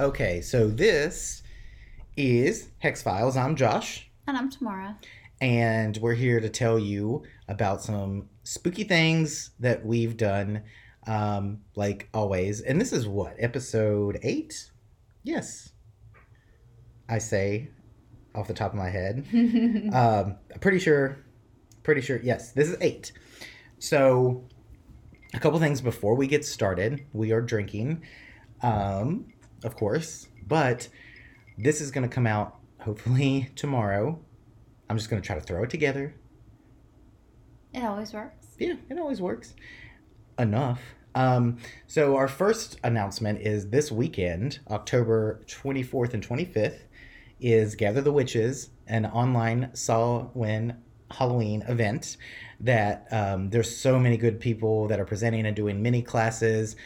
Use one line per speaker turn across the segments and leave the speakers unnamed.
Okay, so this is Hex Files. I'm Josh,
And I'm Tamara.
and we're here to tell you about some spooky things that we've done, um, like always. And this is what episode eight? Yes, I say off the top of my head. um, I'm pretty sure, pretty sure. Yes, this is eight. So, a couple things before we get started. We are drinking, um, of course, but this is going to come out hopefully tomorrow. I'm just going to try to throw it together.
It always works.
Yeah, it always works. Enough. Um, so our first announcement is this weekend, October 24th and 25th, is Gather the Witches, an online Samhain Halloween event that um, there's so many good people that are presenting and doing mini classes.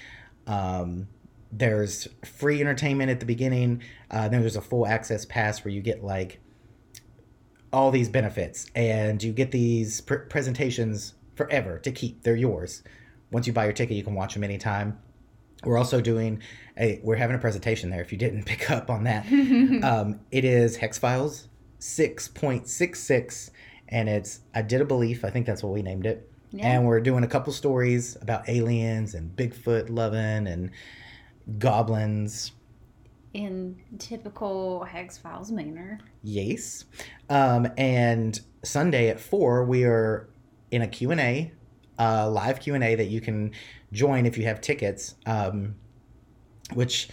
Um, there's free entertainment at the beginning. Uh, then there's a full access pass where you get like all these benefits and you get these pr- presentations forever to keep. They're yours. Once you buy your ticket, you can watch them anytime. We're also doing a we're having a presentation there if you didn't pick up on that. um, it is Hex Files 6.66 and it's I did a belief, I think that's what we named it.
Yeah.
And we're doing a couple stories about aliens and Bigfoot loving and goblins.
In typical Hex Files manner.
Yes. Um, and Sunday at four, we are in a Q&A, uh, live Q&A that you can join if you have tickets, um, which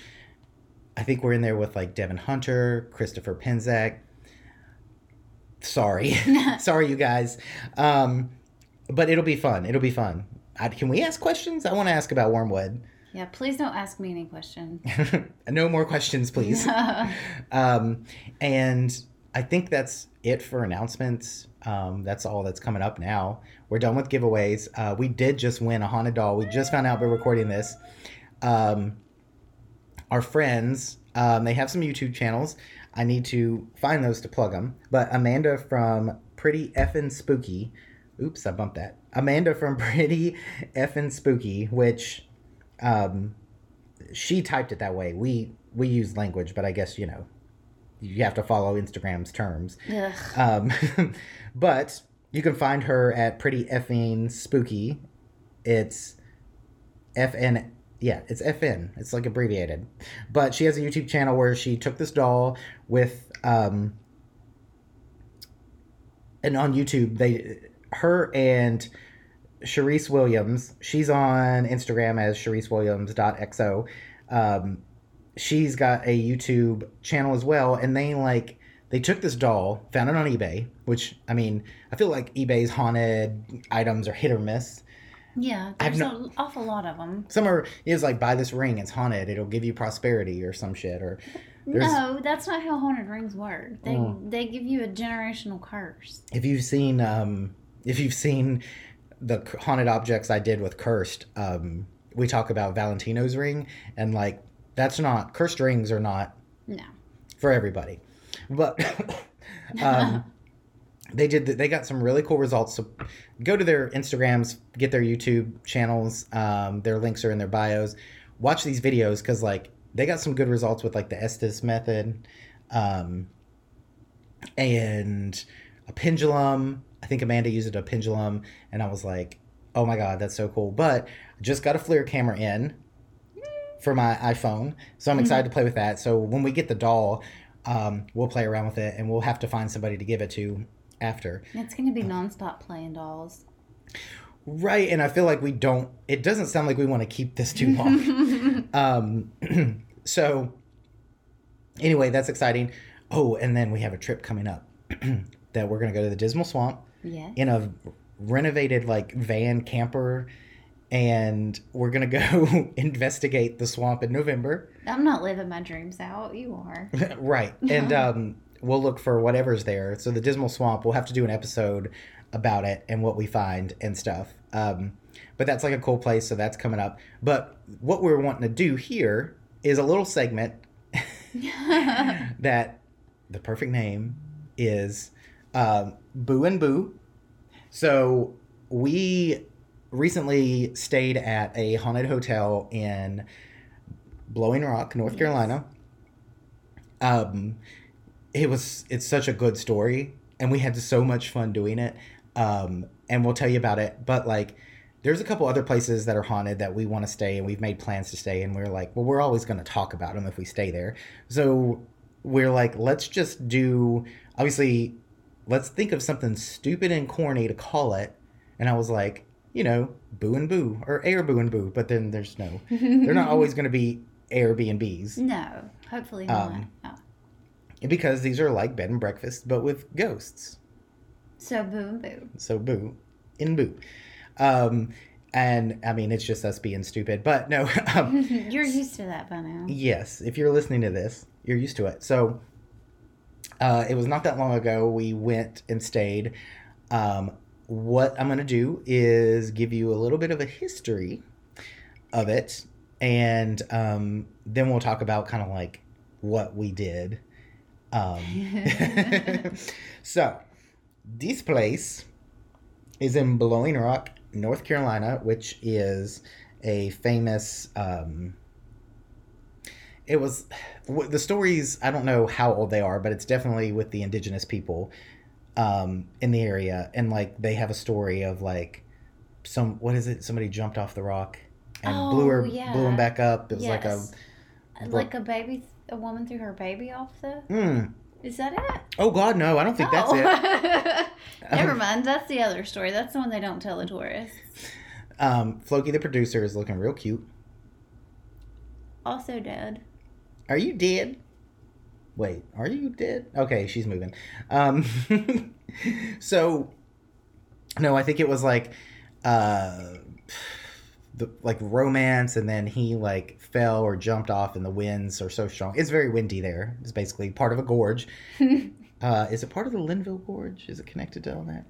I think we're in there with like Devin Hunter, Christopher Penczak. Sorry. Sorry, you guys. Um, but it'll be fun. It'll be fun. I, can we ask questions? I want to ask about Wormwood.
Yeah, please don't ask me any questions.
no more questions, please. um, and I think that's it for announcements. Um, that's all that's coming up now. We're done with giveaways. Uh, we did just win a haunted doll. We just found out we're recording this. Um, our friends, um, they have some YouTube channels. I need to find those to plug them. But Amanda from Pretty Effin' Spooky, oops, I bumped that. Amanda from Pretty Effin' Spooky, which um, she typed it that way. We we use language, but I guess you know you have to follow Instagram's terms. Um, but you can find her at Pretty Effing Spooky. It's FN. Yeah, it's FN. It's like abbreviated. But she has a YouTube channel where she took this doll with um and on YouTube they her and Sharice Williams, she's on Instagram as ShariceWilliams.xo. Um she's got a YouTube channel as well, and they like they took this doll, found it on eBay, which I mean, I feel like eBay's haunted items are hit or miss.
Yeah, there's
no-
an awful lot of them.
Some are is like buy this ring, it's haunted, it'll give you prosperity or some shit. Or there's
No, that's not how haunted rings work. They
Oh.
they give you a generational curse.
if you've seen um if you've seen the haunted objects I did with cursed, um we talk about Valentino's ring and like that's not cursed rings are not
No.
for everybody. But um, they did. They got some really cool results. So go to their Instagrams, get their YouTube channels. Um, their links are in their bios. Watch these videos because like they got some good results with like the Estes method, um, and a pendulum. I think Amanda used a pendulum, and I was like, "Oh my god, that's so cool!" But I just got a FLIR camera in for my iPhone, so I'm excited to play with that. So when we get the doll, um, we'll play around with it, and we'll have to find somebody to give it to after.
It's gonna be nonstop playing dolls.
Right, and I feel like we don't. It doesn't sound like we want to keep this too long. um, so anyway, that's exciting. Oh, and then we have a trip coming up that we're gonna go to the Dismal Swamp
Yeah.
in a renovated like van camper, and we're gonna go investigate the swamp in November.
I'm not living my dreams out. You are.
right. And um, we'll look for whatever's there. So the Dismal Swamp, we'll have to do an episode about it and what we find and stuff. Um, but that's like a cool place, so that's coming up. But what we're wanting to do here is a little segment that the perfect name is um, Boo and Boo. So we recently stayed at a haunted hotel in Blowing Rock, North
Yes.
Carolina. um, it was it's such a good story, and we had so much fun doing it. Um, and we'll tell you about it. But like, there's a couple other places that are haunted that we want to stay, and we've made plans to stay. And we're like, well, we're always going to talk about them if we stay there. So we're like, let's just do. Obviously, let's think of something stupid and corny to call it. And I was like, you know, Boo and Boo or Air Boo and Boo. But then there's no. They're not always going to be Airbnbs.
No, hopefully not.
Um,
oh.
because these are like bed and breakfast but with ghosts
So boo and boo.
so boo in boo um and i mean it's just us being stupid but no um,
You're used to that by now.
yes if you're listening to this you're used to it so uh it was not that long ago we went and stayed um what i'm going to do is give you a little bit of a history of it and um then we'll talk about kind of like what we did um so, this place is in Blowing Rock, North Carolina, which is a famous. Um, it was the stories. I don't know how old they are, but it's definitely with the indigenous people um, in the area, and like they have a story of like some what is it? Somebody jumped off the rock and blew her,
Oh, yeah.
blew him back up. It was like a.
Like a baby, a woman threw her baby off the.
Hmm.
Is that it?
Oh God, no! I don't think that's it.
it. Never
Um,
mind. That's the other story. That's the one they don't tell the tourists.
Um, Floki, the producer, is looking real cute.
Also dead.
Are you dead? Wait, are you dead? Okay, she's moving. Um, so, no, I think it was like, uh, the like romance, and then he like fell or jumped off, and the winds are so strong. It's very windy there. It's basically part of a gorge. uh, is it part of the Linville Gorge? Is it connected to all that?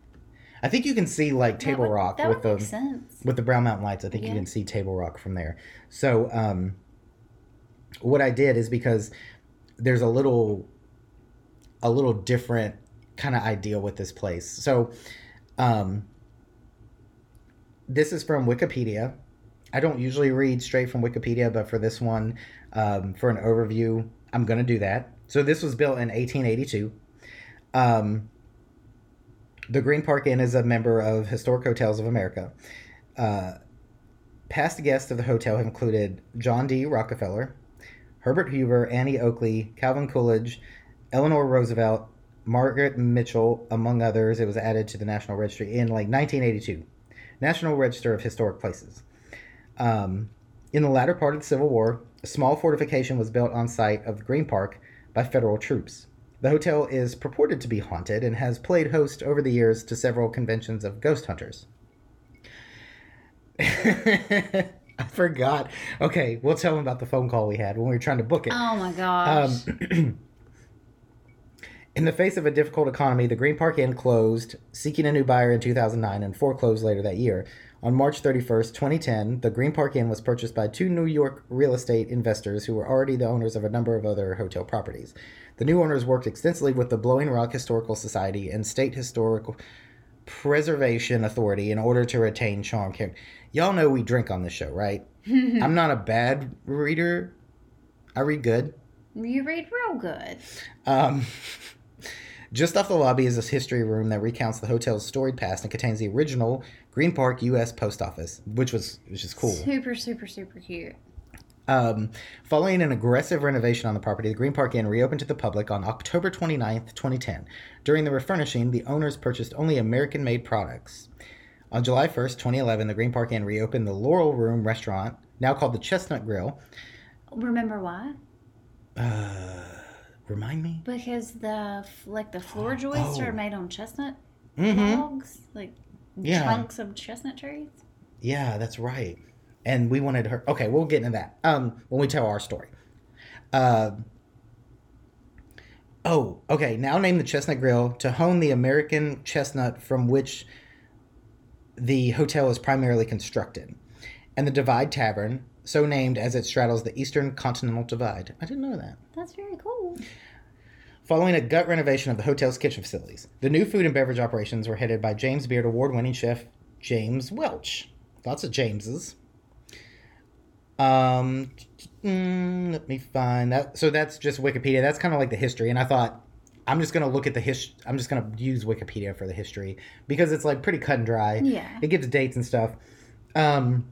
I think you can see like Table
would-
Rock with the
sense.
with the Brown Mountain Lights. I think you can see Table Rock from there. So, um, what I did is because there's a little, a little different kind of idea with this place. So, um, this is from Wikipedia. I don't usually read straight from Wikipedia, but for this one, um, for an overview, I'm going to do that. So, this was built in 1882. Um, the Green Park Inn is a member of Historic Hotels of America. Uh, past guests of the hotel have included John D. Rockefeller, Herbert Hoover, Annie Oakley, Calvin Coolidge, Eleanor Roosevelt, Margaret Mitchell, among others. It was added to the National Registry in like 1982, National Register of Historic Places. Um, in the latter part of the Civil War, a small fortification was built on site of Green Park by federal troops. The hotel is purported to be haunted and has played host over the years to several conventions of ghost hunters. I forgot. Okay, we'll tell them about the phone call we had when we were trying to book it.
Oh my gosh.
Um, in the face of a difficult economy, the Green Park Inn closed, seeking a new buyer in 2009 and foreclosed later that year. On March 31st, 2010, the Green Park Inn was purchased by two New York real estate investors who were already the owners of a number of other hotel properties. The new owners worked extensively with the Blowing Rock Historical Society and State Historical Preservation Authority in order to retain charm. Y'all know we drink on this show, right? I'm not a bad reader. I read good.
you read real good.
Um, just off the lobby is this history room that recounts the hotel's storied past and contains the original Green Park U.S. Post Office, which was which is cool.
Super, super, super cute.
Um, following an aggressive renovation on the property, the Green Park Inn reopened to the public on October 29th, 2010. During the refurnishing, the owners purchased only American-made products. On July 1st, 2011, the Green Park Inn reopened the Laurel Room restaurant, now called the Chestnut Grill.
Remember why?
Uh, remind me?
Because the like the floor joists
Oh.
are made on chestnut
Mm-hmm.
logs, like
Yeah.
trunks of chestnut trees.
Yeah, that's right. And we wanted her. Okay, we'll get into that um, when we tell our story. Uh, oh, okay. Now name the Chestnut Grill to hone the American chestnut from which the hotel is primarily constructed, and the Divide Tavern, so named as it straddles the Eastern Continental Divide. I didn't know that.
That's very cool.
Following a gut renovation of the hotel's kitchen facilities, the new food and beverage operations were headed by James Beard award winning chef James Welch. Lots of Jameses. Um, mm, let me find that. So that's just Wikipedia. That's kind of like the history. And I thought, I'm just gonna look at the his. I'm just gonna use Wikipedia for the history because it's like pretty cut and dry.
Yeah.
It gives dates and stuff. Um.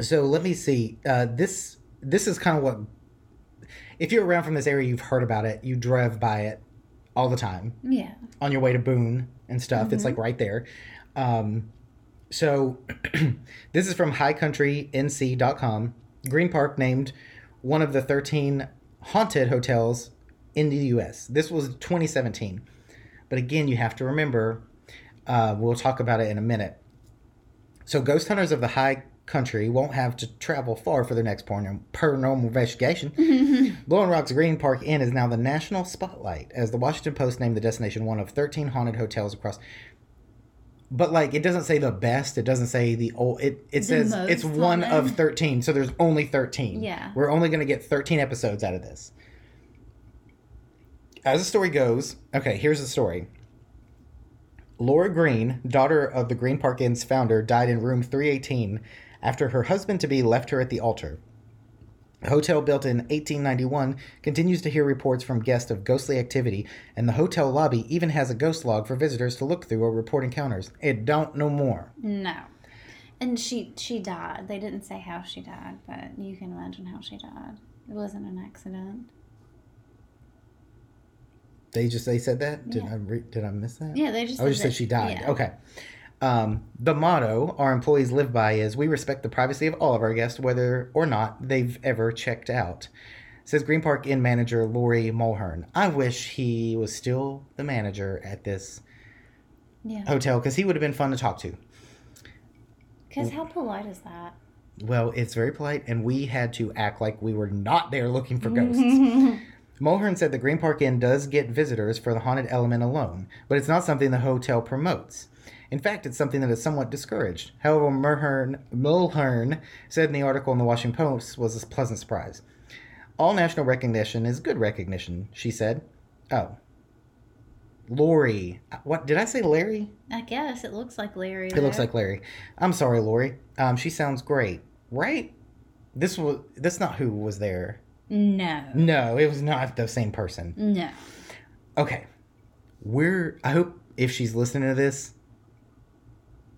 So let me see. Uh, this this is kind of what. If you're around from this area, you've heard about it. You drive by it all the time
Yeah.
on your way to Boone and stuff. It's like right there. Um, so this is from highcountrync.com. Green Park named one of the 13 haunted hotels in the U.S. This was 2017. But again, you have to remember, uh, we'll talk about it in a minute. So ghost hunters of the high country won't have to travel far for their next paranormal investigation. Blowing Rock's Green Park Inn is now the national spotlight, as the Washington Post named the destination one of 13 haunted hotels across. But like, it doesn't say the best. It doesn't say the old. It it
The
says it's one
haunted.
of 13. So there's only 13.
Yeah.
we're only going to get 13 episodes out of this. As the story goes, okay, here's the story. Laura Green, daughter of the Green Park Inn's founder, died in room 318 after her husband to be left her at the altar. The hotel, built in 1891, continues to hear reports from guests of ghostly activity, and the hotel lobby even has a ghost log for visitors to look through or report encounters. It don't know more.
No. And she she died. They didn't say how she died, but you can imagine how she died. It wasn't an accident.
They just they said that. Did
Yeah.
I re- did I miss that?
Yeah, they just.
I you just
said
she died.
yeah.
Okay. Um, the motto our employees live by is we respect the privacy of all of our guests, whether or not they've ever checked out. Says Green Park Inn manager Lori Mulhern. I wish he was still the manager at this
Yeah.
hotel because he would have been fun to talk to.
Because how polite is that?
Well, it's very polite, and we had to act like we were not there looking for ghosts. Mulhern said the Green Park Inn does get visitors for the haunted element alone, but it's not something the hotel promotes. In fact, it's something that is somewhat discouraged. However, Mulhern, Mulhern said in the article in the Washington Post was a pleasant surprise. All national recognition is good recognition, she said. Oh. Lori. What did I say Larry?
I guess it looks like Larry.
It looks like Larry. I'm sorry, Lori. Um, she sounds great, right? This was that's not who was there.
No.
No, it was not the same person.
No.
Okay, we're. I hope if she's listening to this,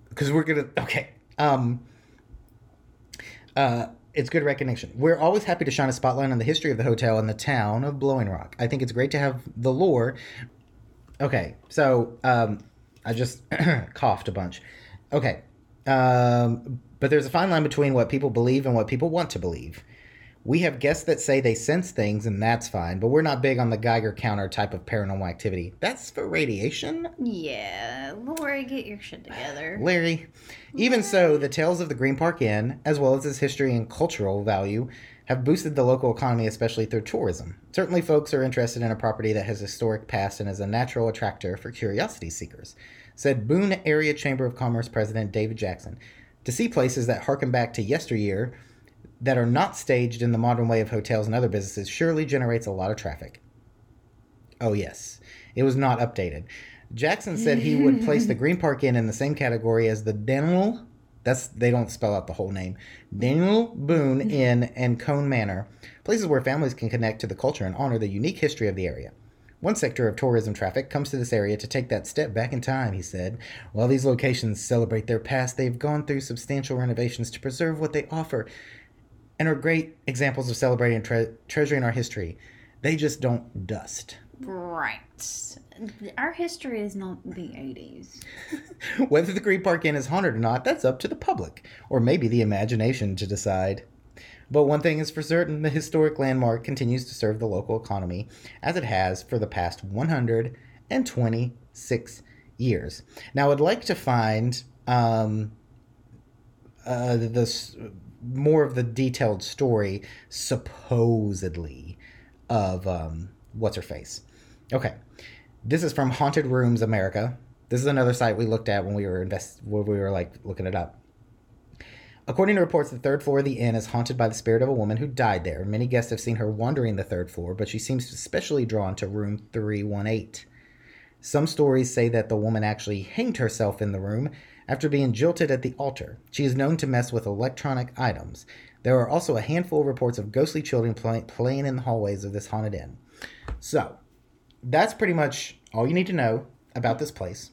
because we're gonna. Okay. Um. Uh, it's good recognition. We're always happy to shine a spotlight on the history of the hotel and the town of Blowing Rock. I think it's great to have the lore. Okay, so um, I just coughed a bunch. Okay, um, but there's a fine line between what people believe and what people want to believe. We have guests that say they sense things, and that's fine, but we're not big on the Geiger counter type of paranormal activity. That's for radiation,
Yeah. Lori, get your shit together.
Larry. Even so, the tales of the Green Park Inn, as well as its history and cultural value, have boosted the local economy, especially through tourism. Certainly, folks are interested in a property that has historic past and is a natural attractor for curiosity seekers, said Boone Area Chamber of Commerce President David Jackson. To see places that harken back to yesteryear that are not staged in the modern way of hotels and other businesses surely generates a lot of traffic. Oh, yes. It was not updated. Jackson said he would place the Green Park Inn in the same category as the Daniel. That's they don't spell out the whole name. Daniel Boone mm-hmm. Inn and Cone Manor, places where families can connect to the culture and honor the unique history of the area. One sector of tourism traffic comes to this area to take that step back in time, he said. While these locations celebrate their past, they've gone through substantial renovations to preserve what they offer and are great examples of celebrating and tre- treasuring our history. They just don't dust.
Right. Our history is not the 80s.
Whether the Green Park Inn is haunted or not, that's up to the public, or maybe the imagination to decide. But one thing is for certain the historic landmark continues to serve the local economy, as it has for the past 126 years. Now, I'd like to find um, uh, this more of the detailed story, supposedly, of um, what's her face. Okay, this is from Haunted Rooms America. This is another site we looked at when we were invest when we were like looking it up. According to reports, the third floor of the inn is haunted by the spirit of a woman who died there. Many guests have seen her wandering the third floor, but she seems especially drawn to room 318. Some stories say that the woman actually hanged herself in the room after being jilted at the altar. She is known to mess with electronic items. There are also a handful of reports of ghostly children play, playing in the hallways of this haunted inn. So, that's pretty much all you need to know about this place.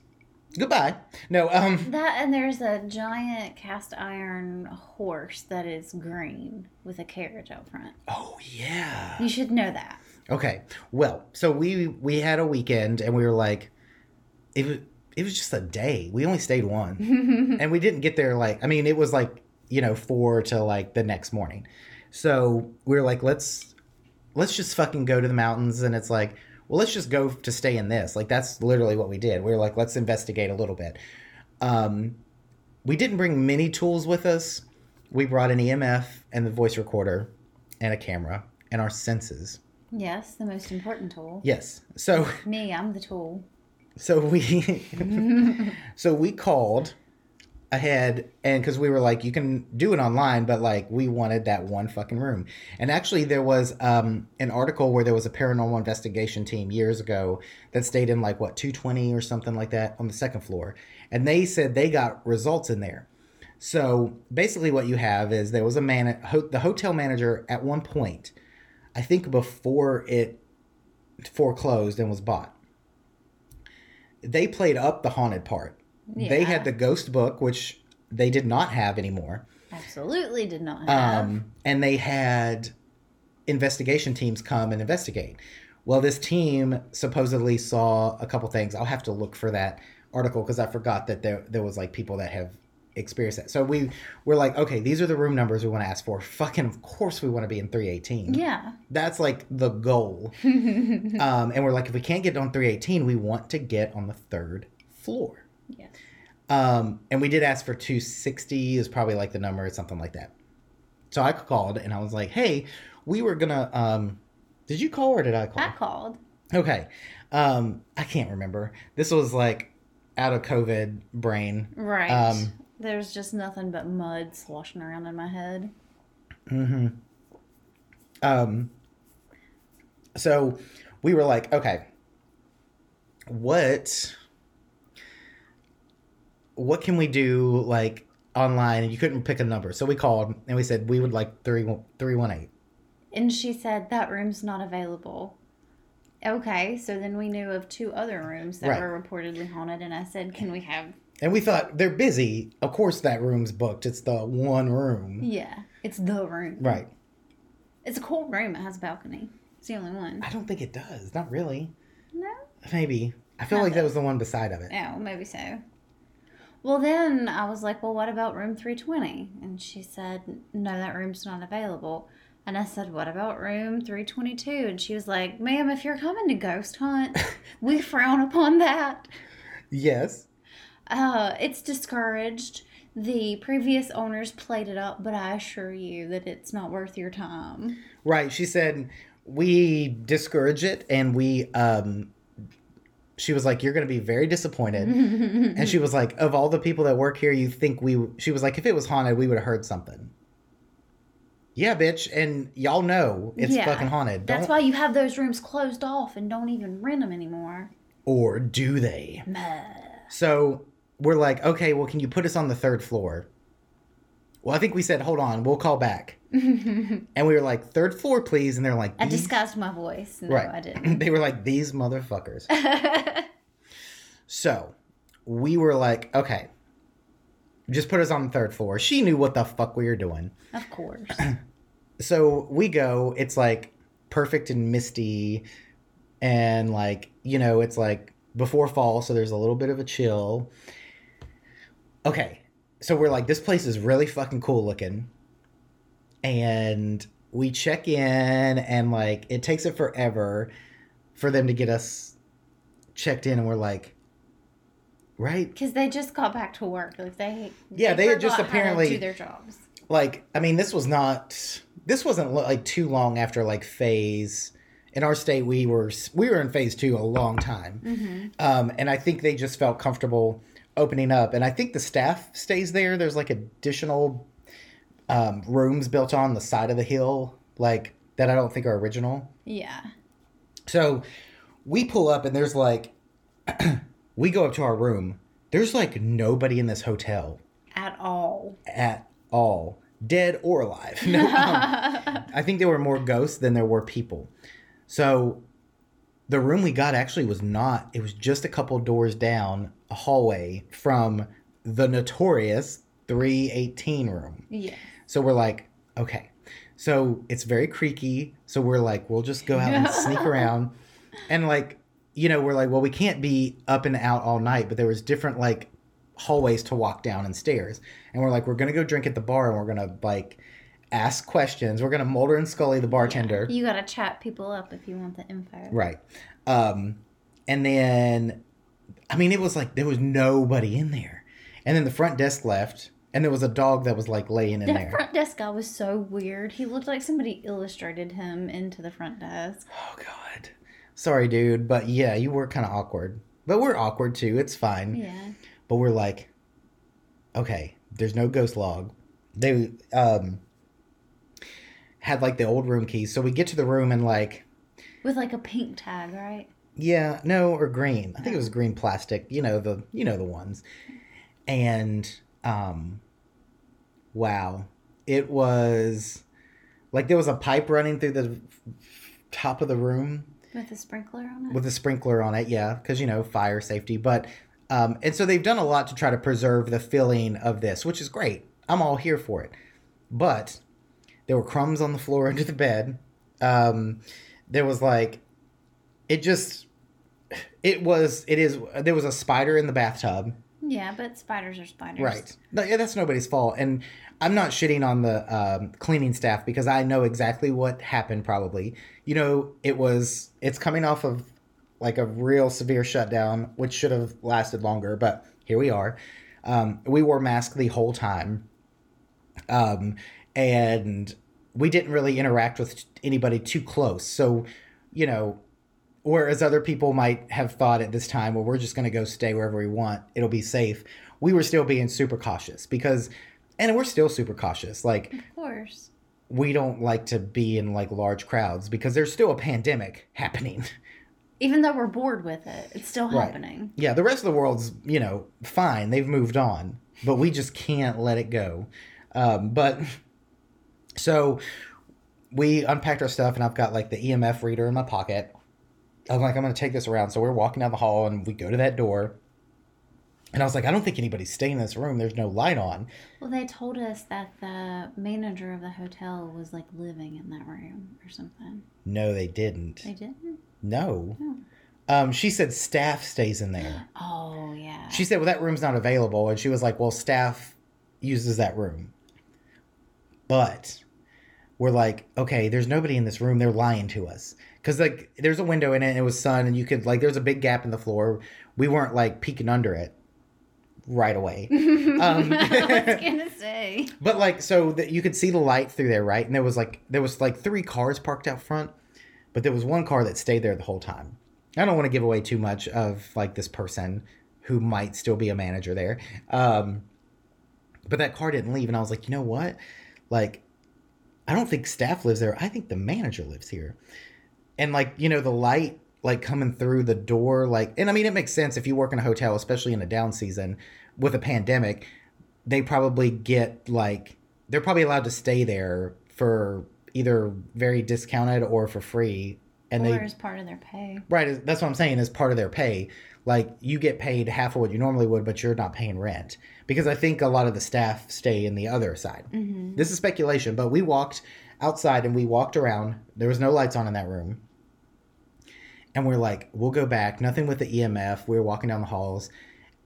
Goodbye. No, um,
That and there's a giant cast iron horse that is green with a carriage out front.
oh yeah.
You should know that.
Okay. Well, so we we had a weekend and we were like, it was it was just a day. We only stayed one, and we didn't get there like I mean it was like you know four to like the next morning. So we were like, let's let's just fucking go to the mountains, and it's like, well, let's just go to stay in this. Like that's literally what we did. We were like, let's investigate a little bit. Um, we didn't bring many tools with us. We brought an EMF and the voice recorder, and a camera and our senses.
Yes, the most important tool.
Yes. So
Me, I'm the tool.
So we so we called ahead and because we were like you can do it online but like we wanted that one fucking room. And actually there was um an article where there was a paranormal investigation team years ago that stayed in like what 220 or something like that on the second floor. And they said they got results in there. So basically what you have is there was a man ho- the hotel manager at one point i think before it foreclosed and was bought they played up the haunted part. They had the ghost book, which they did not have anymore.
Absolutely did not have.
Um, and they had investigation teams come and investigate. Well, this team supposedly saw a couple things. I'll have to look for that article because I forgot that there there was like people that have experienced that. So we were like, okay, these are the room numbers we want to ask for. Fucking, of course, we want to be in three eighteen.
yeah.
That's like the goal. um, and we're like, if we can't get on 318, we want to get on the third floor.
Yeah.
Um, and we did ask for 260 is probably like the number or something like that. So I called and I was like, hey, we were gonna. Um, did you call or did I call?
I called.
Okay. Um, I can't remember. This was like out of COVID brain.
Right.
Um,
There's just nothing but mud sloshing around in my head.
Mm-hmm. Um. So we were like, okay, what, what can we do like online? And you couldn't pick a number, so we called and we said we would like three three one eight.
And she said that room's not available. Okay, so then we knew of two other rooms that
Right.
were reportedly haunted, and I said, "Can we have?"
And we thought they're busy. Of course, that room's booked. It's the one room,
Yeah, it's the room.
right?
It's a cool room. It has a balcony. It's the only one.
I don't think it does. Not really.
No.
Maybe. I feel
Not
like that was the one beside of it.
Oh, maybe so. Well, then I was like, well, what about room 320? And she said, no, that room's not available. And I said, what about room 322? And she was like, ma'am, if you're coming to ghost hunt, we frown upon that.
Yes.
Uh, it's discouraged. The previous owners played it up, but I assure you that it's not worth your time.
Right. She said we discourage it and we um she was like you're going to be very disappointed. and she was like of all the people that work here you think we she was like if it was haunted we would have heard something. Yeah, bitch, and y'all know it's
Yeah,
fucking haunted.
That's
Don't-
why you have those rooms closed off and don't even rent them anymore.
or do they? So we're like, okay, well, can you put us on the third floor? Well, I think we said, hold on, we'll call back. and we were like, third floor, please. And they're like,
I disguised my voice. No,
right.
I didn't.
they were like, these motherfuckers. So we were like, okay, just put us on the third floor. She knew what the fuck we were doing.
of course.
So we go, it's like perfect and misty. And like, you know, it's like before fall. So there's a little bit of a chill. Okay. So we're like, this place is really fucking cool looking. And we check in and like, it takes it forever for them to get us checked in. And we're like, right?
Because they just got back to work. Like they.
Yeah, they had just
forgot how to
apparently-
do their jobs.
like i mean this was not this wasn't like too long after like phase in our state we were we were in phase two a long time
Mm-hmm.
um, and i think they just felt comfortable opening up and i think the staff stays there there's like additional um, rooms built on the side of the hill like that i don't think are original
Yeah.
so we pull up and there's like we go up to our room there's like nobody in this hotel
At all.
at all. dead or alive. No, um, I think there were more ghosts than there were people. So the room we got actually was not, it was just a couple doors down hallway from the notorious 318 room.
yeah.
So we're like, okay. So it's very creaky. So we're like, we'll just go out and sneak around. And like, you know, we're like, well, we can't be up and out all night, but there was different like hallways to walk down and stairs. And we're like, we're gonna go drink at the bar and we're gonna like ask questions. We're gonna Mulder and Scully the bartender.
You gotta chat people up if you want the info.
Right. Um, and then, I mean, it was like there was nobody in there. And then the front desk left, and there was a dog that was like laying in
That
there.
The front desk guy was so weird. He looked like somebody illustrated him into the front desk.
Oh God, sorry, dude, but yeah, you were kind of awkward. But we're awkward too. It's fine.
Yeah.
But we're like, okay, there's no ghost log. They um had like the old room keys, so we get to the room and like,
With like a pink tag, right?
Yeah, no, or green. I think it was green plastic. You know the you know the ones. And um, wow, it was like there was a pipe running through the top of the room
With a sprinkler on it.
with a sprinkler on it yeah because you know fire safety but um, and so they've done a lot to try to preserve the feeling of this which is great i'm all here for it but there were crumbs on the floor under the bed um, there was like it just it was it is there was a spider in the bathtub
yeah, but spiders are spiders.
Right. Yeah, that's nobody's fault. And I'm not shitting on the um, cleaning staff because I know exactly what happened probably. You know, it was, it's coming off of like a real severe shutdown, which should have lasted longer, but here we are. Um, we wore masks the whole time. Um, and we didn't really interact with anybody too close. So, you know, whereas other people might have thought at this time, well, we're just going to go stay wherever we want, it'll be safe. We were still being super cautious because, and we're still super cautious. Like,
Of course.
we don't like to be in like large crowds because there's still a pandemic happening.
Even though we're bored with it, it's still
Right.
happening.
Yeah, the rest of the world's, you know, fine. They've moved on, but we just can't let it go. Um, but so we unpacked our stuff, and I've got like the EMF reader in my pocket. I'm like, I'm going to take this around. So we're walking down the hall, and we go to that door. And I was like, I don't think anybody's staying in this room. There's no light on.
Well, they told us that the manager of the hotel was like living in that room or something.
No, they didn't.
They didn't?
No.
Oh.
Um, she said staff stays in there.
Oh, yeah.
She said, well, that room's not available. And she was like, well, staff uses that room. But we're like, okay, there's nobody in this room. They're lying to us. Because, like, there's a window in it and it was sun, and you could, like, there's a big gap in the floor. We weren't, like, peeking under it right away. Um,
I was gonna say.
But like, so that you could see the light through there, right? And there was like, there was like three cars parked out front, but there was one car that stayed there the whole time. I don't want to give away too much of like this person who might still be a manager there. Um, but that car didn't leave, and I was like, you know what? Like, I don't think staff lives there. I think the manager lives here. And like, you know, the light like coming through the door, like, and I mean, it makes sense if you work in a hotel, especially in a down season with a pandemic. They probably get like they're probably allowed to stay there for either very discounted or for free, and
or
they
as part of their pay.
Right, that's what I'm saying. As part of their pay, like you get paid half of what you normally would, but you're not paying rent because I think a lot of the staff stay in the other side.
Mm-hmm.
This is speculation, but we walked outside and we walked around. There was no lights on in that room, and we're like, we'll go back. Nothing with the EMF. We were walking down the halls,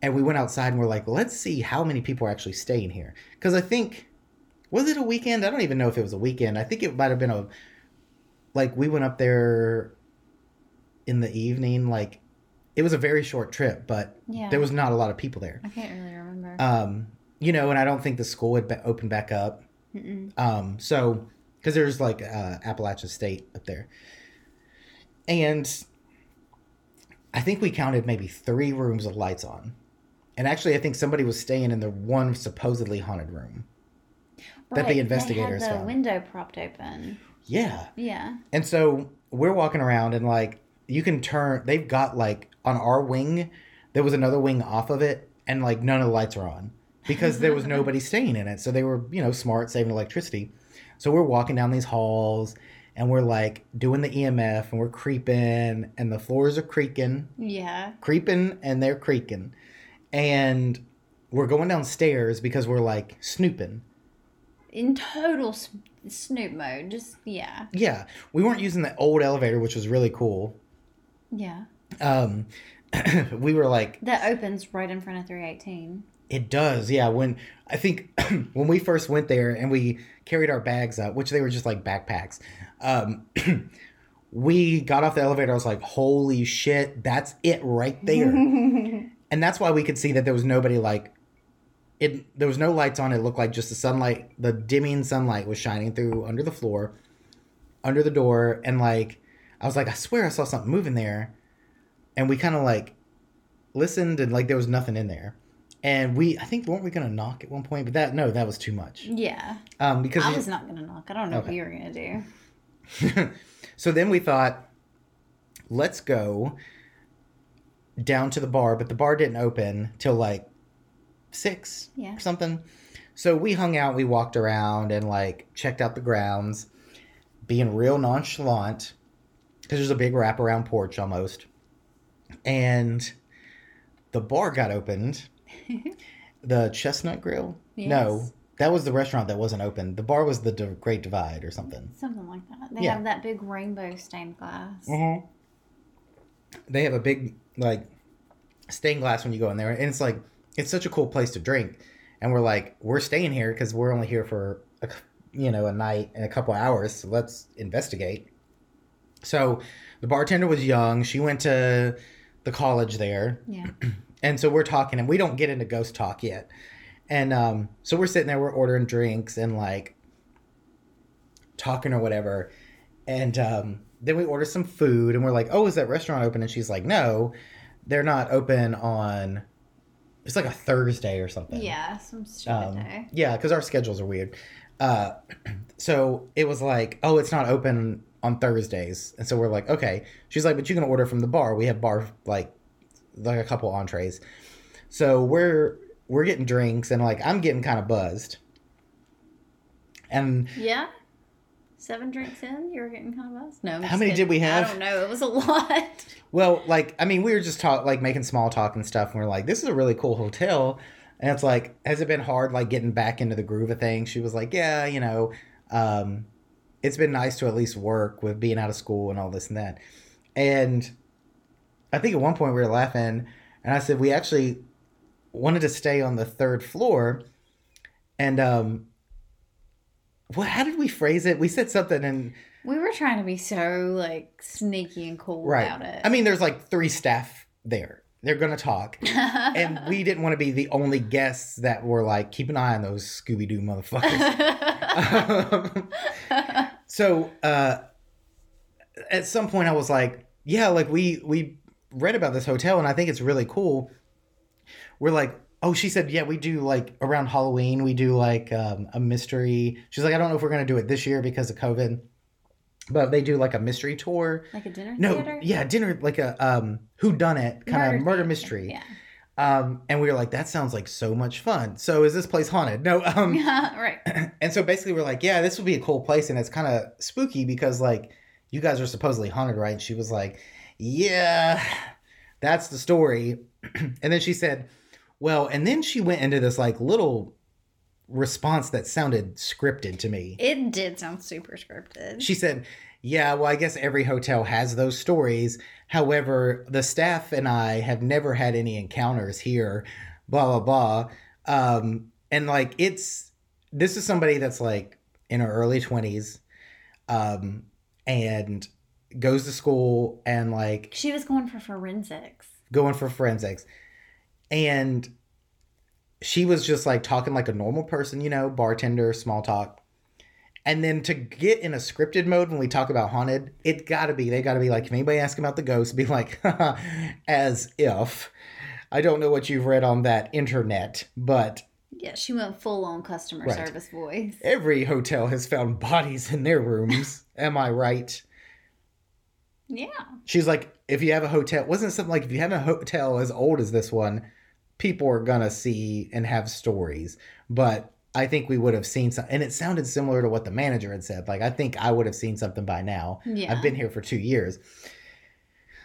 and we went outside and we're like, let's see how many people are actually staying here because I think was it a weekend? I don't even know if it was a weekend. I think it might have been a like we went up there in the evening like it was a very short trip but
Yeah.
there was not a lot of people there
I can't really remember.
um you know and i don't think the school had be- opened back up
Mm-mm.
um so because there's like uh appalachian state up there and i think we counted maybe three rooms with lights on and actually i think somebody was staying in the one supposedly haunted room that the investigators
they had the
found.
window propped open.
Yeah
Yeah.
And so we're walking around and like you can turn they've got like on our wing there was another wing off of it and like none of the lights are on. because there was nobody staying in it. So they were, you know, smart, saving electricity. So we're walking down these halls and we're like doing the EMF and we're creeping and the floors are creaking,
Yeah.
creeping and they're creaking. And we're going downstairs because we're like snooping.
In total Snoop mode. Just, yeah.
Yeah, we weren't using the old elevator, which was really cool.
Yeah.
Um, we were like,
That opens right in front of 318.
It does, yeah. When I think when we first went there and we carried our bags up, which they were just like backpacks, um, we got off the elevator. I was like, "Holy shit, that's it right there!" and that's why we could see that there was nobody like it. There was no lights on. It looked like just the sunlight, the dimming sunlight was shining through under the floor, under the door, and like I was like, "I swear I saw something moving there," and we kind of like listened and like there was nothing in there. And we, I think, weren't we gonna knock at one point? But that no, that was too much.
Yeah.
Um, because
I was not going to knock. I don't know what you were going to do.
so then we thought, let's go down to the bar, but the bar didn't open till like six
Yeah.
or something. So we hung out, we walked around and like checked out the grounds, being real nonchalant because there's a big wraparound porch almost. And the bar got opened. the Chestnut Grill? No, that was the restaurant that wasn't open. The bar was the D- Great Divide or something.
Something like that. They
Yeah.
have that big rainbow stained glass.
Mm-hmm. They have a big like stained glass when you go in there, and it's like it's such a cool place to drink. And we're like, we're staying here because we're only here for a, you know a night and a couple hours. So let's investigate. So the bartender was young. She went to the college there,
Yeah.
and so we're talking, and we don't get into ghost talk yet. And um, so we're sitting there, we're ordering drinks and like talking or whatever. And um, then we order some food, and we're like, "Oh, is that restaurant open?" And she's like, "No, they're not open on." It's like a Thursday or something.
Yeah, some stupid
Um,
day.
yeah, because our schedules are weird. Uh, so it was like, oh, it's not open on Thursdays, and so we're like, okay. She's like, but you can order from the bar. We have bar like like a couple entrees. So we're we're getting drinks, and like I'm getting kind of buzzed. And
Yeah. Seven drinks in, you were getting kind of buzzed. No, I'm
How many
kidding.
did we have?
I don't know. It was a lot.
Well, like I mean, we were just talk like making small talk and stuff, and we're like, "This is a really cool hotel," and it's like, has it been hard like getting back into the groove of things? She was like, "Yeah, you know, um, it's been nice to at least work with being out of school and all this and that." And I think at one point we were laughing, and I said we actually wanted to stay on the third floor, and um, what? How did we phrase it? We said something and.
We were trying to be so like sneaky and cool
Right.
about it.
I mean, there's like three staff there. They're gonna talk, and we didn't want to be the only guests that were like, keep an eye on those Scooby Doo motherfuckers. Um, so uh, at some point, I was like, yeah, like we we read about this hotel, and I think it's really cool. We're like. Oh, she said, yeah, we do like around Halloween, we do like um, a mystery. She's like, I don't know if we're going to do it this year because of COVID, but they do like a mystery tour.
like a dinner
No,
theater?
yeah, dinner like a um who done it kind of murder mystery.
Yeah.
Um and we were like that sounds like so much fun. So is this place haunted? No, um yeah,
right.
and so basically we're like, yeah, this would be a cool place and it's kind of spooky because like you guys are supposedly haunted, right? And she was like, "Yeah, that's the story." and then she said, "Well," and then she went into this like little response that sounded scripted to me.
It did sound super scripted.
She said, Yeah, well, I guess every hotel has those stories. However, the staff and I have never had any encounters here, blah, blah, blah. Um, and like, it's this is somebody that's like in her early 20s um, and goes to school and like
she was going for forensics.
going for forensics. And she was just like talking like a normal person, you know, bartender, small talk. And then to get in a scripted mode when we talk about haunted, it gotta be, they gotta be like, if anybody asks about the ghost, be like, as if. I don't know what you've read on that internet, but
Yeah, she went full on customer
Right.
service voice.
every hotel has found bodies in their rooms. Am I right?
Yeah.
She's like, if you have a hotel, wasn't it something like if you have a hotel as old as this one, people are gonna see and have stories, but I think we would have seen some, and it sounded similar to what the manager had said. Like I think I would have seen something by now.
Yeah.
I've been here for two years.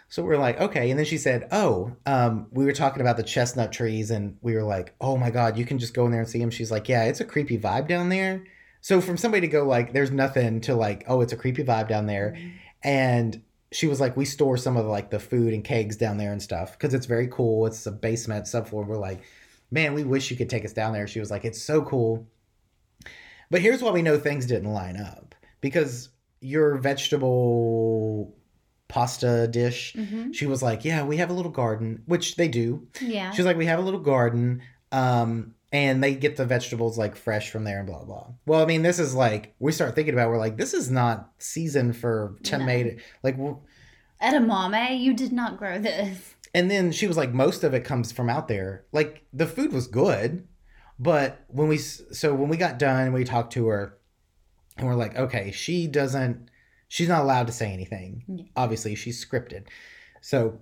So we're like, okay. And then she said, oh, um, we were talking about the chestnut trees, and we were like, oh my God, you can just go in there and see them. She's like, yeah, it's a creepy vibe down there. So from somebody to go like, there's nothing to like, oh, it's a creepy vibe down there. And she was like, we store some of like the food and kegs down there and stuff because it's very cool. It's a basement subfloor. We're like, man, we wish you could take us down there. She was like, it's so cool. But here's why we know things didn't line up because your vegetable pasta dish,
Mhm.
she was like, yeah, we have a little garden, which they do.
Yeah.
She's like, we have a little garden, um, and they get the vegetables like fresh from there and blah blah. Well, I mean, this is like we start thinking about. it, We're like, this is not season for tomato. Like,
Edamame, you did not grow this.
and then she was like, most of it comes from out there. Like the food was good, but when we so when we got done, we talked to her, and we're like, okay, she doesn't. She's not allowed to say anything.
Yeah.
Obviously, she's scripted. So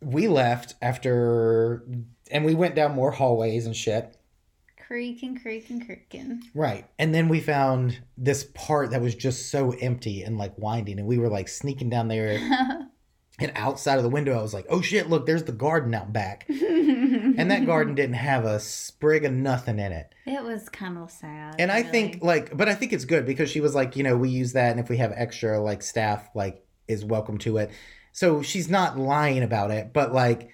we left after, and we went down more hallways and shit.
Creaking, creaking, creaking.
Right. And then we found this part that was just so empty and like winding. And we were like sneaking down there and outside of the window. I was like, oh shit, look, there's the garden out back. And that garden didn't have a sprig of nothing in it.
It was kind of sad.
And I
really.
think like, but I think it's good because she was like, you know, we use that. And if we have extra like staff, like is welcome to it. So she's not lying about it. But like,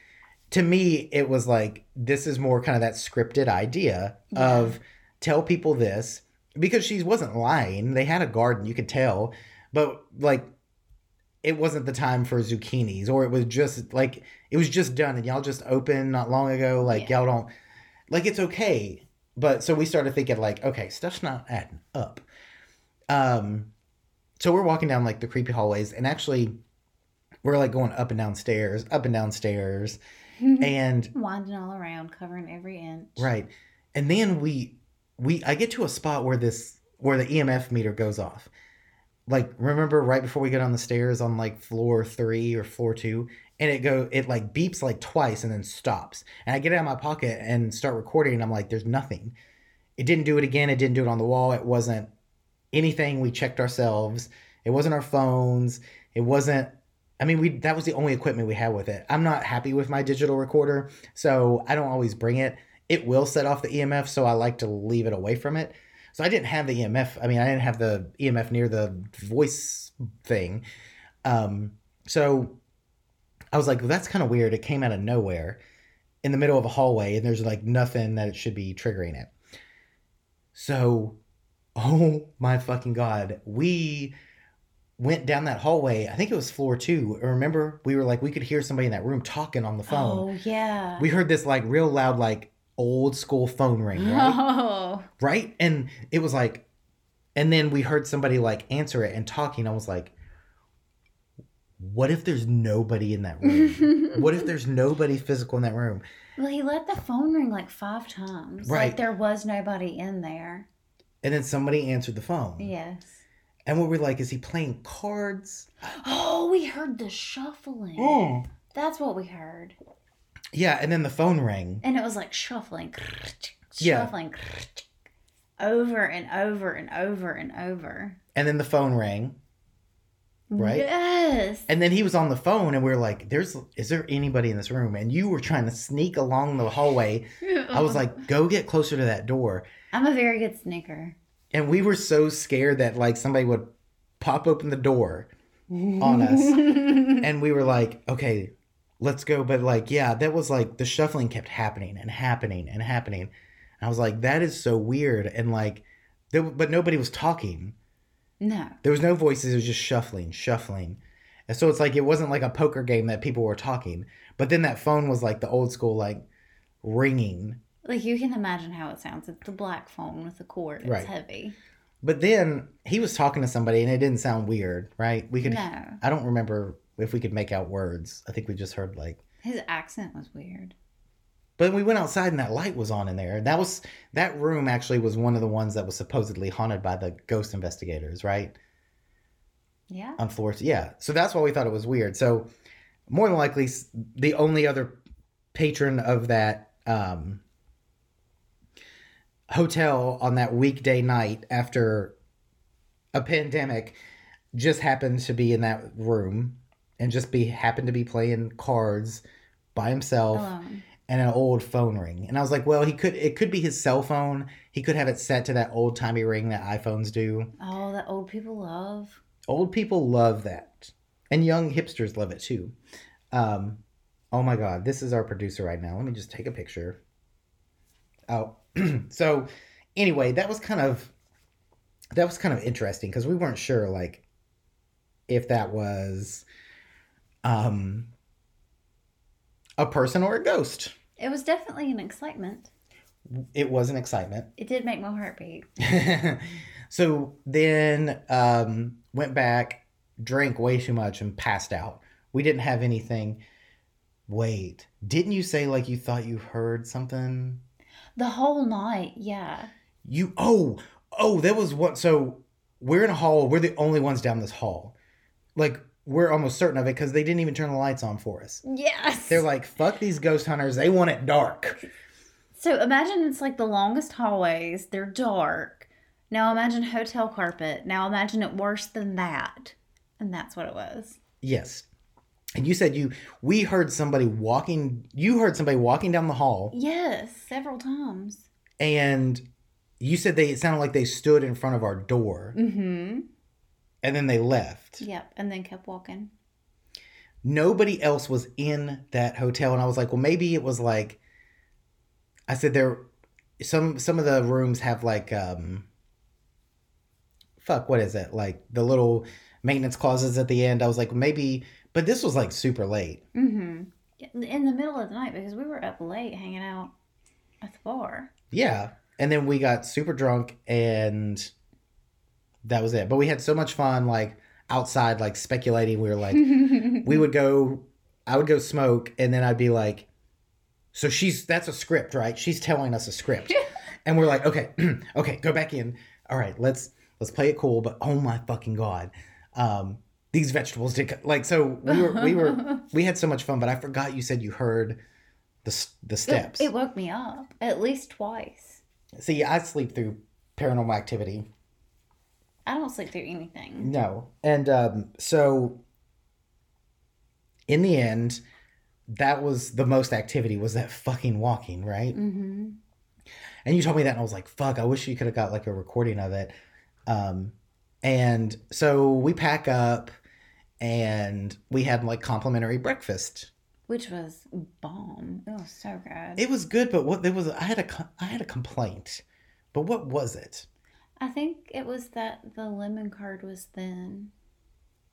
to me, it was like, this is more kind of that scripted idea
Yeah.
of tell people this because she wasn't lying. They had a garden, you could tell, but like it wasn't the time for zucchinis or it was just like it was just done and y'all just opened not long ago. Like
Yeah.
y'all don't like it's okay. But so we started thinking like, okay, stuff's not adding up. Um so we're walking down like the creepy hallways and actually we're like going up and down stairs, up and down stairs. And
winding all around, covering every inch.
Right. And then we we I get to a spot where this where the EMF meter goes off. Like remember right before we get on the stairs on like floor 3 or floor 2 and it go it like beeps like twice and then stops. And I get it out of my pocket and start recording and I'm like there's nothing. It didn't do it again, it didn't do it on the wall. It wasn't anything we checked ourselves. It wasn't our phones. It wasn't I mean, we that was the only equipment we had with it. I'm not happy with my digital recorder, so I don't always bring it. It will set off the EMF, so I like to leave it away from it. So I didn't have the EMF. I mean, I didn't have the EMF near the voice thing. Um, so I was like, well, that's kind of weird. It came out of nowhere in the middle of a hallway, and there's like nothing that it should be triggering it. So, oh my fucking god, we went down that hallway. I think it was floor two. Remember, we were like, we could hear somebody in that room talking on the phone.
Oh yeah.
We heard this like real loud, like old school phone ring, right?
Oh.
right? And it was like, and then we heard somebody like answer it and talking. I was like, what if there's nobody in that room? what if there's nobody physical in that room?
Well, he let the phone ring like five times.
Right.
Like there was nobody in there.
And then somebody answered the phone.
Yes.
And what we were like, is he playing cards?
Oh, we heard the shuffling.
Mm.
That's what we heard.
Yeah, and then the phone rang.
And it was like shuffling.
Yeah.
Shuffling. Over and over and over and over.
And then the phone rang. Right?
Yes.
And then he was on the phone and we were like, There's is there anybody in this room? And you were trying to sneak along the hallway. I was like, Go get closer to that door.
I'm a very good sneaker.
And we were so scared that like somebody would pop open the door on us. and we were like, Okay, let's go. But like, yeah, that was like the shuffling kept happening and happening and happening. And I was like, that is so weird. And like there, but nobody was talking.
No.
There was no voices, it was just shuffling, shuffling. And so it's like it wasn't like a poker game that people were talking. But then that phone was like the old school like ringing.
Like you can imagine how it sounds. It's the black phone with the cord. It's
Right.
heavy.
But then he was talking to somebody and it didn't sound weird, right? We could
No.
I don't remember if we could make out words. I think we just heard like
His accent was weird.
but we went outside and that light was on in there. That was that room actually was one of the ones that was supposedly haunted by the ghost investigators, right?
Yeah.
on floors. Yeah. So that's why we thought it was weird. So more than likely, the only other patron of that um, hotel on that weekday night after a pandemic just happened to be in that room and just be happened to be playing cards by himself
Alone.
and an old phone ring. And I was like, well, he could it could be his cell phone. He could have it set to that old timey ring that iPhones do.
Oh, that old people love.
Old people love that. And young hipsters love it too. Um oh my god, this is our producer right now. Let me just take a picture. Oh. so anyway, that was kind of that was kind of interesting because we weren't sure like if that was um a person or a ghost.
It was definitely an excitement.
It was an excitement.
It did make my heart beat.
so then um went back, drank way too much and passed out. We didn't have anything. Wait, didn't you say like you thought you heard something?
The whole night, yeah.
You oh oh that was what so we're in a hall. We're the only ones down this hall. Like we're almost certain of it because they didn't even turn the lights on for us.
Yes.
They're like, fuck these ghost hunters. They want it dark.
So imagine it's like the longest hallways. They're dark. Now imagine hotel carpet. Now imagine it worse than that. And that's what it was.
Yes. And you said you we heard somebody walking you heard somebody walking down the hall
Yes, several times.
and you said they it sounded like they stood in front of our door
Mm-hmm.
and then they left.
Yep. And then kept walking.
Nobody else was in that hotel and I was like, well maybe it was like I said there some some of the rooms have like um fuck what is it? Like the little maintenance clauses at the end. I was like, maybe but this was like super late.
Mm-hmm. In the middle of the night because we were up late hanging out at the bar.
Yeah. And then we got super drunk and that was it. But we had so much fun like outside like speculating. We were like we would go I would go smoke and then I'd be like so she's that's a script, right? She's telling us a script. and we're like, okay, okay, go back in. All right, let's let's play it cool, but oh my fucking god. Um these vegetables did like so we were we were we had so much fun, but I forgot you said you heard the the steps.
It, it woke me up at least twice.
See, I sleep through paranormal activity.
I don't sleep through anything.
No. And um, so in the end, that was the most activity was that fucking walking, right?
Mm-hmm.
And you told me that and I was like, fuck, I wish you could have got like a recording of it. Um, and so we pack up and we had like complimentary breakfast.
Which was bomb. It was so good.
It was good, but what there was I had a I had a complaint. But what was it?
I think it was that the lemon curd was thin.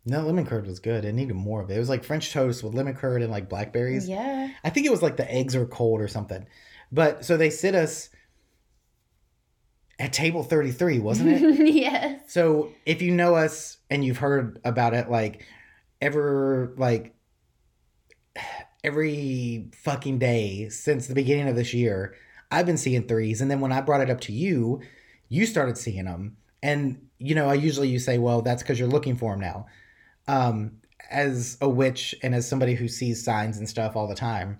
No, lemon curd was good. It needed more of it. It was like French toast with lemon curd and like blackberries.
Yeah.
I think it was like the eggs were cold or something. But so they sit us at table 33, wasn't it?
yes.
so if you know us and you've heard about it, like ever, like every fucking day since the beginning of this year, I've been seeing threes. And then when I brought it up to you, you started seeing them. And, you know, I usually you say, well, that's because you're looking for them now. Um, as a witch and as somebody who sees signs and stuff all the time,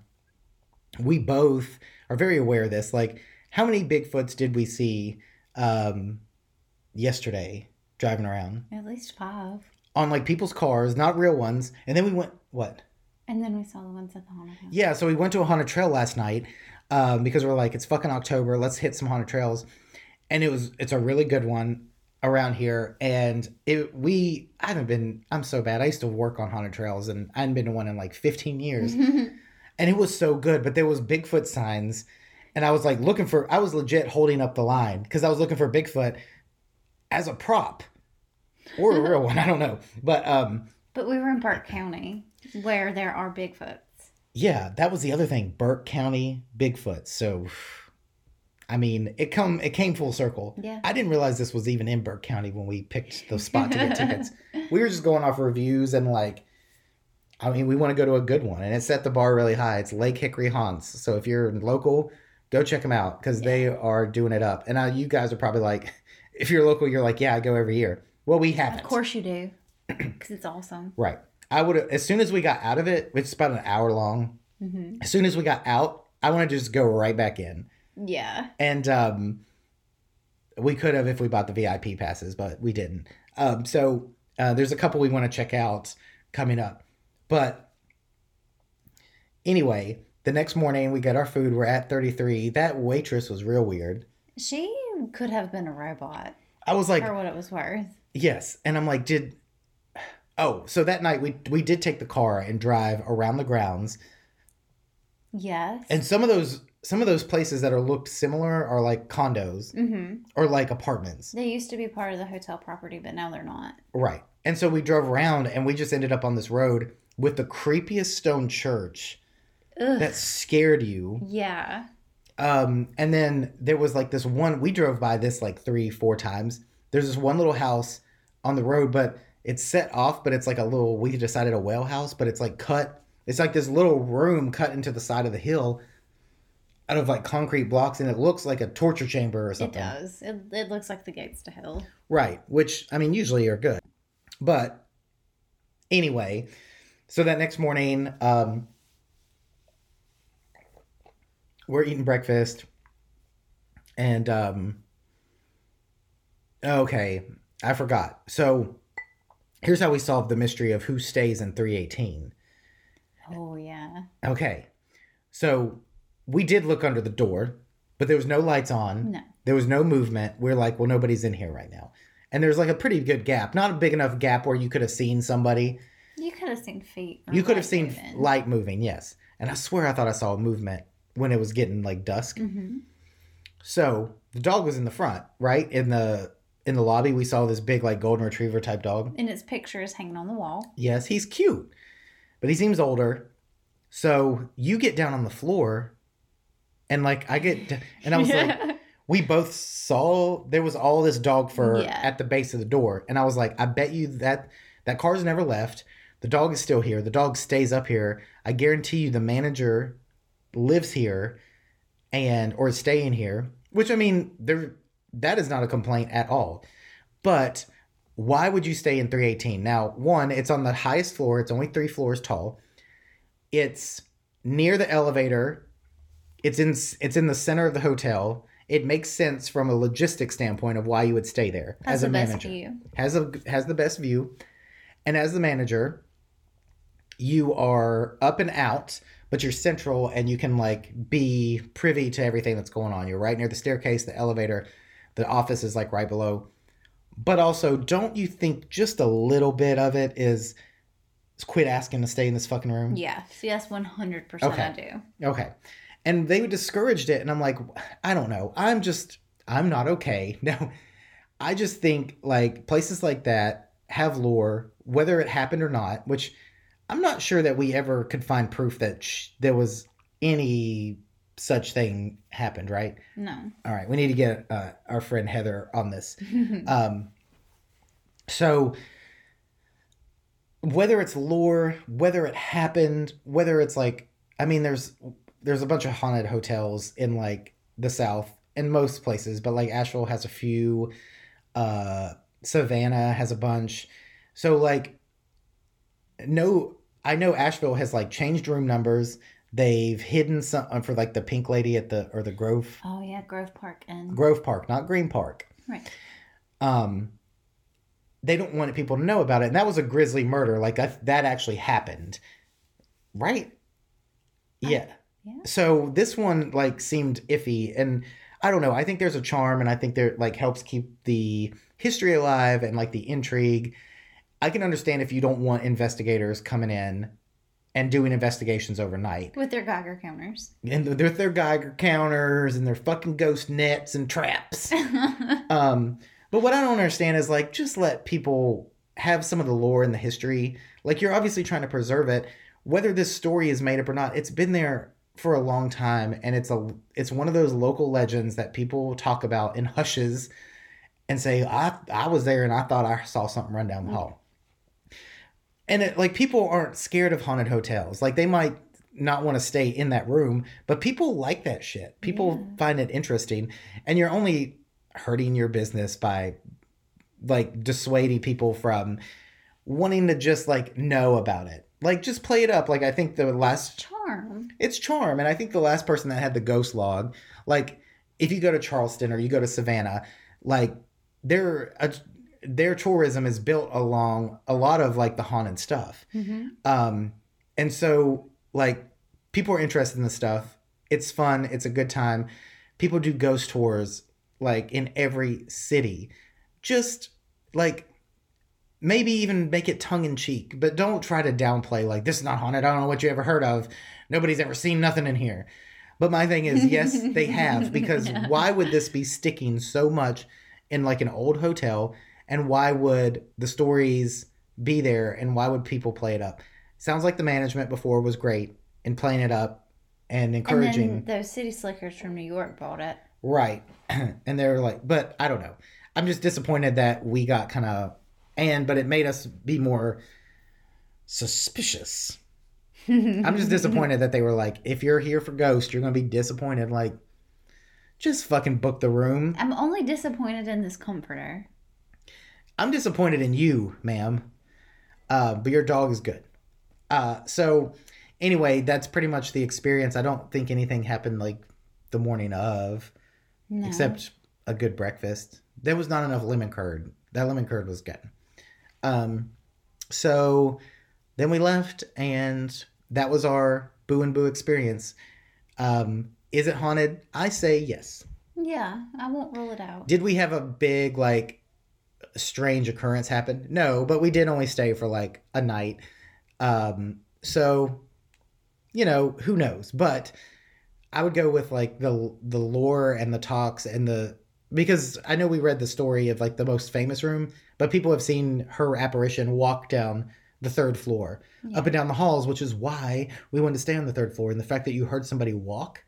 we both are very aware of this. Like, how many Bigfoots did we see um, yesterday driving around
At least five.
On like people's cars, not real ones? And then we went, what?
And then we saw the ones at the haunted house.
Yeah, so we went to a haunted trail last night um, because we're like, it's fucking October. Let's hit some haunted trails, and it was it's a really good one around here. And it we I haven't been. I'm so bad. I used to work on haunted trails, and I hadn't been to one in like 15 years, and it was so good. But there was Bigfoot signs, and I was like looking for. I was legit holding up the line because I was looking for Bigfoot as a prop or a real one. I don't know, but um.
but we were in Burke County where there are Bigfoots.
Yeah, that was the other thing. Burke County, Bigfoot. So, I mean, it come it came full circle.
Yeah.
I didn't realize this was even in Burke County when we picked the spot to get tickets. We were just going off reviews and like, I mean, we want to go to a good one, and it set the bar really high. It's Lake Hickory Haunts. So if you're local, go check them out because they are doing it up. And now you guys are probably like, if you're local, you're like, yeah, I go every year. Well, we haven't.
Of course you do. Because it's awesome.
Right. I would as soon as we got out of it, it's about an hour long.
Mm-hmm.
As soon as we got out I want to just go right back in.
Yeah.
And um, we could have if we bought the VIP passes, but we didn't. Um, so uh, there's a couple we want to check out coming up. But anyway, the next morning we get our food. We're at 33. That waitress was real weird.
She could have been a robot
I was like,
for what it was worth.
Yes, and I'm like, did oh, so that night we we did take the car and drive around the grounds,
Yes.
and some of those some of those places that are looked similar are like condos
mm-hmm.
or like apartments.
They used to be part of the hotel property, but now they're not.
Right. And so we drove around and we just ended up on this road with the creepiest stone church
Ugh.
that scared you.
yeah.
Um, and then there was like this one, we drove by this like three, four times. There's this one little house on the road, but it's set off, but it's like a little, we decided a well house, but it's like cut. It's like this little room cut into the side of the hill out of like concrete blocks and it looks like a torture chamber or something.
It does. It, it looks like the gates to hell.
Right, which I mean usually are good. But anyway, so that next morning, um we're eating breakfast and um okay, I forgot. So here's how we solved the mystery of who stays in 318.
Oh, yeah.
Okay. So we did look under the door, but there was no lights on.
No.
There was no movement. We're like, well, nobody's in here right now. And there's like a pretty good gap, not a big enough gap where you could have seen somebody.
You could have seen feet.
You could have seen
moving.
light moving, yes. And I swear I thought I saw a movement when it was getting like dusk.
Mhm.
So the dog was in the front, right? In the in the lobby, we saw this big like golden retriever type dog.
And its picture is hanging on the wall.
Yes, he's cute, but he seems older. So you get down on the floor, and like I get, and I was like, we both saw there was all this dog fur
Yeah.
at the base of the door, and I was like, I bet you that that car's never left. The dog is still here. The dog stays up here. I guarantee you, the manager lives here, and or is staying here. Which I mean, there that is not a complaint at all. But why would you stay in 318? Now, one, it's on the highest floor. It's only three floors tall. It's near the elevator. It's in it's in the center of the hotel. It makes sense from a logistic standpoint of why you would stay there
Has
as a
the
manager. Has a has the best view, and as the manager, you are up and out, but you're central and you can like be privy to everything that's going on. You're right near the staircase, the elevator, the office is like right below. But also, don't you think just a little bit of it is, is quit asking to stay in this fucking room?
Yes. Yes, 100%
Okay.
I do.
Okay. And they discouraged it. And I'm like, I don't know. I'm just, I'm not okay. No, I just think like places like that have lore, whether it happened or not, which I'm not sure that we ever could find proof that sh- there was any such thing happened, right?
No.
All right. We need to get uh, our friend Heather on this. Um, so whether it's lore, whether it happened, whether it's like, I mean, there's there's a bunch of haunted hotels in like the South in most places, but like Asheville has a few, uh, Savannah has a bunch. So like, no, I know Asheville has like changed room numbers. They've hidden some uh, for like the Pink Lady at the or the Grove
oh, yeah, Grove Park and
Grove Park, not Green Park.
Right.
um they don't want people to know about it and that was a grisly murder like that that actually happened. Right? Yeah.
Yeah.
so this one like seemed iffy and i don't know i think there's a charm and i think there like helps keep the history alive and like the intrigue. I can understand if you don't want investigators coming in and doing investigations overnight
With their Geiger counters.
and they're their geiger counters and their fucking ghost nets and traps um, but what I don't understand is like just let people have some of the lore and the history. Like you're obviously trying to preserve it, whether this story is made up or not. It's been there for a long time, and it's a it's one of those local legends that people talk about in hushes and say, "I I was there and I thought I saw something run down the hall." And it, like people aren't scared of haunted hotels. Like they might not want to stay in that room, but people like that shit. People
Yeah.
find it interesting, and you're only hurting your business by like dissuading people from wanting to just like know about it. Like just play it up. Like I think the last
Charm.
it's charm, and I think the last person that had the ghost log, like if you go to Charleston or you go to Savannah, like their uh, their tourism is built along a lot of like the haunted stuff.
hmm
Um, and so like people are interested in the stuff. It's fun. It's a good time. People do ghost tours like in every city. Just like maybe even make it tongue in cheek, but don't try to downplay like this is not haunted. I don't know what you ever heard of. Nobody's ever seen nothing in here. But my thing is, yes, they have because
Yeah.
why would this be sticking so much in like an old hotel and why would the stories be there and why would people play it up? Sounds like the management before was great in playing it up and encouraging.
And then those city slickers from New York bought it.
Right. and they're like, but I don't know. I'm just disappointed that we got kind of, and, but it made us be more suspicious. I'm just disappointed that they were like, if you're here for Ghost, you're going to be disappointed. Like, just fucking book the room.
I'm only disappointed in this comforter.
I'm disappointed in you, ma'am. Uh, but your dog is good. Uh, so, anyway, that's pretty much the experience. I don't think anything happened like the morning of.
No.
except a good breakfast. There was not enough lemon curd. That lemon curd was good. Um, so then we left, and that was our boo and boo experience. Um, is it haunted? I say yes.
Yeah, I won't rule it out.
Did we have a big like strange occurrence happen? No, but we did only stay for like a night. Um, so you know who knows, but I would go with like the the lore and the talks and the because I know we read the story of like the most famous room, but people have seen her apparition walk down the third floor, up and down the halls, which is why we wanted to stay on the third floor. And the fact that you heard somebody walk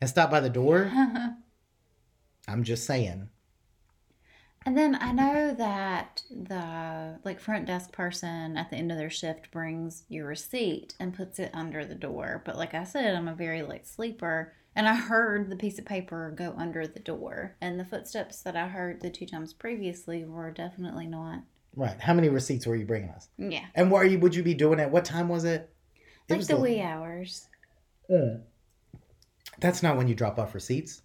and stop by the door, I'm just saying.
And then I know that the like front desk person at the end of their shift brings your receipt and puts it under the door. But like I said, I'm a very late sleeper and I heard the piece of paper go under the door. And the footsteps that I heard the two times previously were definitely not.
Right. How many receipts were you bringing us?
Yeah.
And what are you? Would you be doing it? What time was it? It
Like
was
the wee hours.
Mm. That's not when you drop off receipts.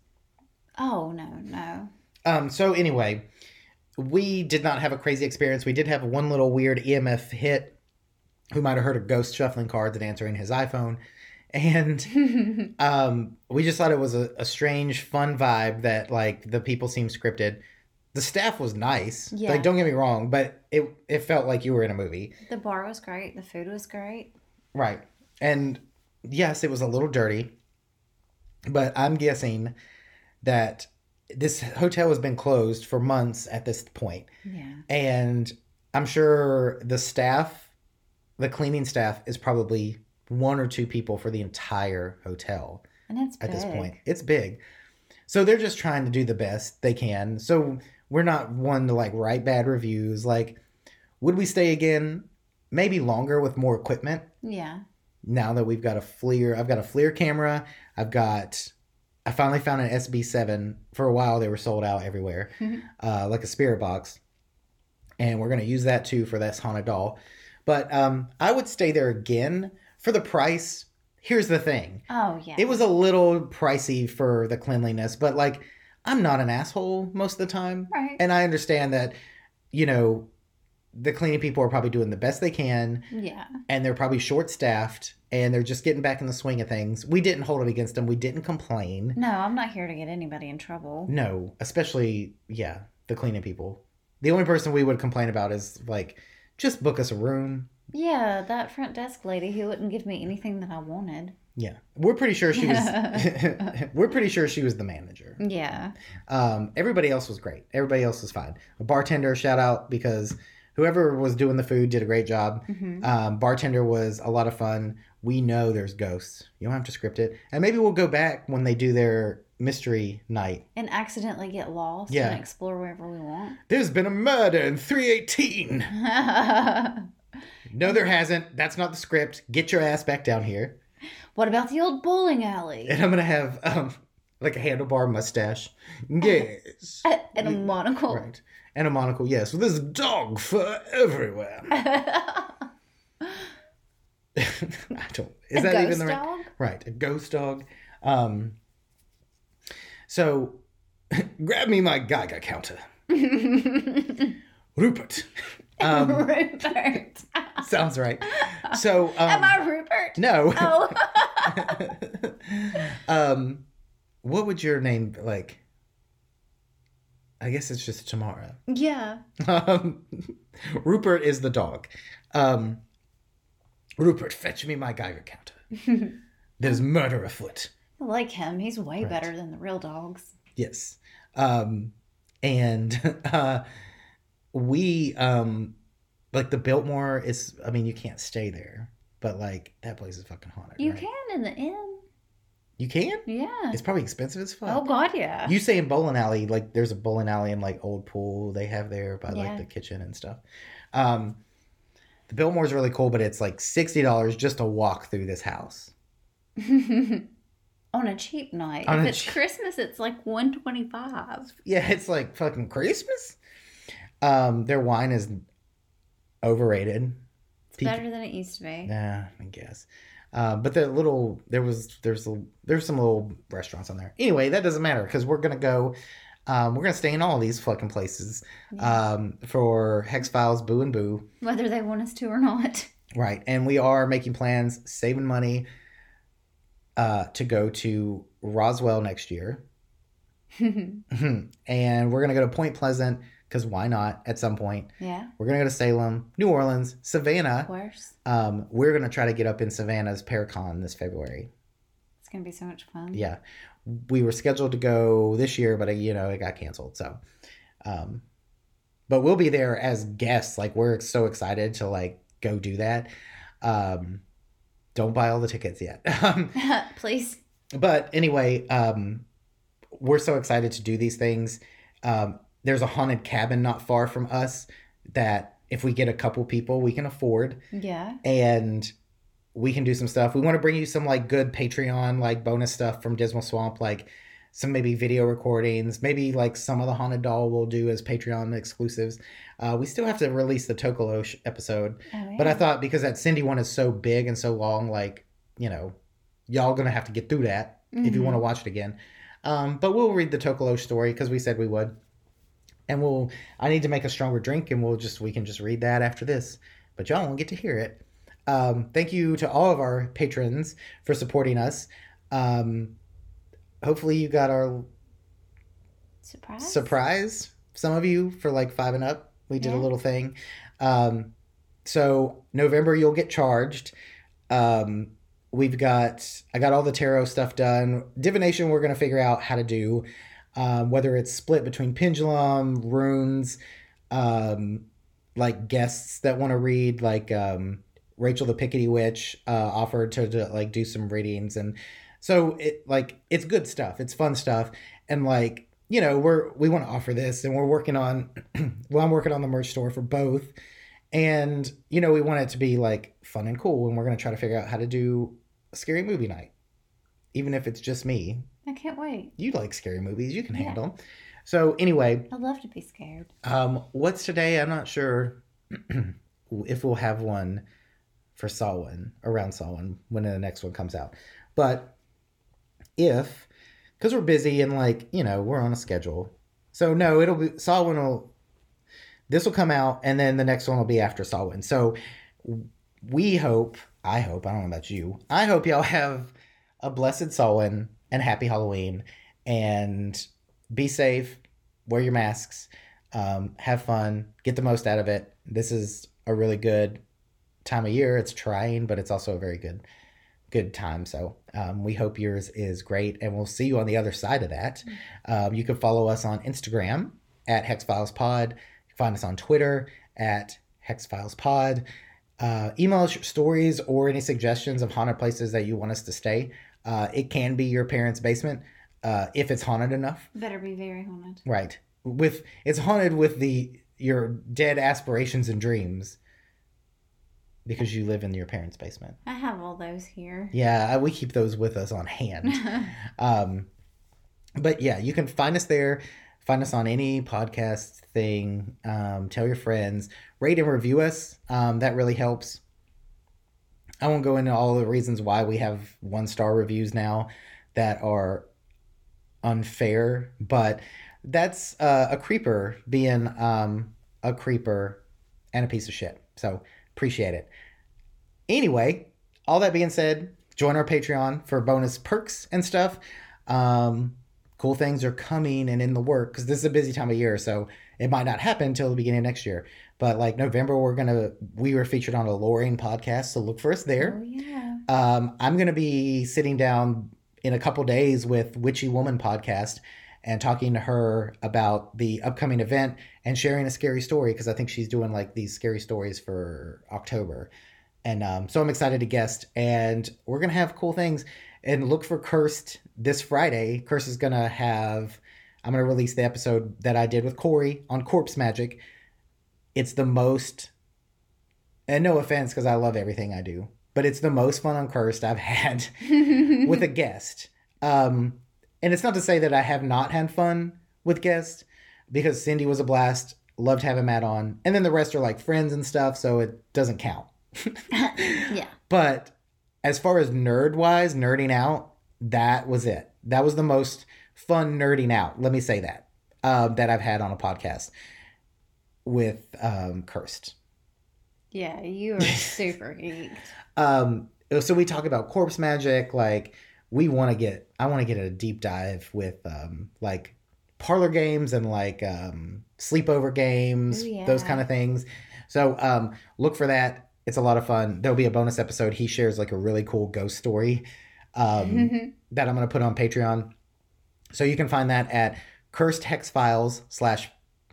Oh no, no.
Um. So anyway, we did not have a crazy experience. We did have one little weird EMF hit, who might have heard a ghost shuffling cards and answering his iPhone, and um, we just thought it was a, a strange, fun vibe that like the people seemed scripted. The staff was nice.
Yeah.
Like, don't get me wrong, but it it felt like you were in a movie.
the bar was great. The food was great.
Right. And yes, it was a little dirty, but I'm guessing that this hotel has been closed for months at this point.
Yeah.
And I'm sure the staff, the cleaning staff, is probably one or two people for the entire hotel
And it's
at this point. It's big. So they're just trying to do the best they can. So we're not one to like write bad reviews. Like, would we stay again? Maybe longer with more equipment
Yeah.
now that we've got a FLIR, I've got a FLIR camera. I've got, I finally found an SB7. For a while, they were sold out everywhere,
Mhm.
uh, like a spirit box. And we're going to use that too for this haunted doll. But um, I would stay there again for the price. Here's the thing
Oh yeah.
it was a little pricey for the cleanliness, but like, I'm not an asshole most of the time.
right.
And I understand that, you know, the cleaning people are probably doing the best they can
yeah.
and they're probably short staffed and they're just getting back in the swing of things. We didn't hold it against them. We didn't complain.
No, I'm not here to get anybody in trouble.
No, especially yeah, the cleaning people. The only person we would complain about is like just book us a room.
Yeah, that front desk lady who wouldn't give me anything that I wanted.
Yeah. We're pretty sure she was We're pretty sure she was the manager.
Yeah.
Um everybody else was great. Everybody else was fine. A bartender shout out because whoever was doing the food did a great job.
hmm
Um, bartender was a lot of fun. We know there's ghosts. You don't have to script it. And maybe we'll go back when they do their mystery night.
And accidentally get lost
Yeah.
and explore wherever we want.
There's been a murder in 318. No, there hasn't. That's not the script. Get your ass back down here.
what about the old bowling alley?
And I'm going to have um, like a handlebar mustache. Yes.
and a monocle.
Right. And a monocle. Yes. With this dog fur everywhere. I don't. Is
a
that even the right?
dog?
Right, a ghost dog. Um. So, grab me my Geiger counter, Rupert. Um,
Rupert.
sounds right. So, um,
Am I Rupert?
no.
Oh.
um, what would your name like? I guess it's just tomorrow.
yeah.
Um, Rupert is the dog. Um, Rupert, fetch me my Geiger counter. There's murder afoot.
I like him. He's way
Right.
better than the real dogs.
Yes. Um, and uh, we, um, like the Biltmore is, I mean, you can't stay there, but like that place is fucking haunted.
You
right?
can in the inn.
You can?
Yeah.
It's probably expensive as fuck.
Oh God, yeah.
You say in bowling alley, like there's a bowling alley in like old pool they have there by
Yeah.
like the kitchen and stuff. Um, the Biltmore's really cool, but it's like sixty dollars just to walk through this house.
On a cheap night.
On
if it's
che-
Christmas, it's like one twenty five.
Yeah, it's like fucking Christmas. Um, their wine is overrated.
It's
People-
better than it used to be.
Yeah, I guess. Uh, but the little there was there's a, there's some little restaurants on there. Anyway, that doesn't matter because we're gonna go. Um, we're gonna stay in all these fucking places um, for Hex Files, Boo and Boo.
Whether they want us to or not.
Right. And we are making plans, saving money uh, to go to Roswell next year. and we're going to go to Point Pleasant because why not at some point?
yeah,
We're going to go to Salem, New Orleans,
of
Savannah.
course.
Um, we're going to try to get up in Savannah's Paracon this February.
It's gonna be so much fun.
Yeah. We were scheduled to go this year, but, uh, you know, it got canceled. So, um, but we'll be there as guests. Like, we're so excited to, like, go do that. Um, don't buy all the tickets yet. Um,
Please.
but anyway, um, we're so excited to do these things. Um, there's a haunted cabin not far from us that if we get a couple people, we can afford
Yeah.
and we can do some stuff. We want to bring you some like good Patreon like bonus stuff from Dismal Swamp, like some maybe video recordings, maybe like some of the haunted doll we'll do as Patreon exclusives. Uh, we still have to release the Tokolosh episode,
Oh,
but I thought because that Cindy one is so big and so long, like you know, y'all gonna have to get through that if you
Mhm.
want to watch it again. Um, but we'll read the Tokolosh story because we said we would, and we'll. I need to make a stronger drink, and we'll just we can just read that after this. But y'all won't get to hear it. Um, thank you to all of our patrons for supporting us. Um, hopefully, you got our
surprise.
surprise. Some of you for like five and up. We did a little thing. Um, so November you'll get charged. Um, we've got I got all the tarot stuff done. Divination we're gonna figure out how to do. Um, whether it's split between pendulum, runes, um, like guests that want to read, like um, Rachel the Pickety Witch uh, offered to, to like do some readings, and so it like it's good stuff. It's fun stuff, and like you know we're we want to offer this, and we're working on. well, I'm working on the merch store for both, and you know we want it to be like fun and cool, and we're gonna try to figure out how to do a scary movie night, even if it's just me.
I can't wait.
You like scary movies, you can
Yeah.
handle 'em. So anyway,
I'd love to be scared.
um, what's today? I'm not sure if we'll have one for Samhain around Samhain when the next one comes out. But if, because we're busy and like you know we're on a schedule, so no, it'll be Samhain will. This will come out, and then the next one will be after Samhain. So we hope, I hope, I don't know about you, I hope y'all have a blessed Samhain and happy Halloween, and be safe, wear your masks, um, have fun, get the most out of it. This is a really good time of year. It's trying, but it's also a very good good time. So um, we hope yours is great, and we'll see you on the other side of that. Um, you can follow us on Instagram at HexFilesPod. You can find us on Twitter at HexFilesPod. Uh, email us your stories or any suggestions of haunted places that you want us to stay. Uh, it can be your parents' basement uh, if it's haunted enough.
Better be very haunted.
Right. With it's haunted with the your dead aspirations and dreams because you live in your parents' basement.
I have all those here.
Yeah, I- we keep those with us on hand. um, but yeah, you can find us there. Find us on any podcast thing. Um, tell your friends. Rate and review us. Um, that really helps. I won't go into all the reasons why we have one star reviews now that are unfair, but that's uh, a creeper being um, a creeper and a piece of shit. So appreciate it. Anyway, all that being said, join our Patreon for bonus perks and stuff. Um, cool things are coming and in the work because this is a busy time of year, so it might not happen until the beginning of next year. But like November, we're gonna we were featured on a Lorraine podcast, so look for us there.
Oh yeah.
Um, I'm gonna be sitting down in a couple days with Witchy Woman podcast and talking to her about the upcoming event and sharing a scary story because I think she's doing like these scary stories for October. And um, so I'm excited to guest, and we're gonna have cool things. And look for Cursed this Friday. Cursed is gonna have. I'm gonna release the episode that I did with Corey on Corpse Magic. It's the most, and no offense because I love everything I do, but it's the most fun on Cursed I've had with a guest. Um, and it's not to say that I have not had fun with guests because Cindy was a blast. Loved having Matt on, and then the rest are like friends and stuff, so it doesn't count.
yeah.
But as far as nerd wise, nerding out, that was it. That was the most fun nerding out. Let me say that um, that I've had on a podcast with um, Cursed.
Yeah, you are super geek.
Um, so we talk about corpse magic. Like we want to get, I want to get a deep dive with um, like parlor games and like um, sleepover games,
Ooh, yeah.
those kind of things. So um, look for that. It's a lot of fun. There'll be a bonus episode. He shares like a really cool ghost story um, that I'm going to put on Patreon. So you can find that at cursed hex files slash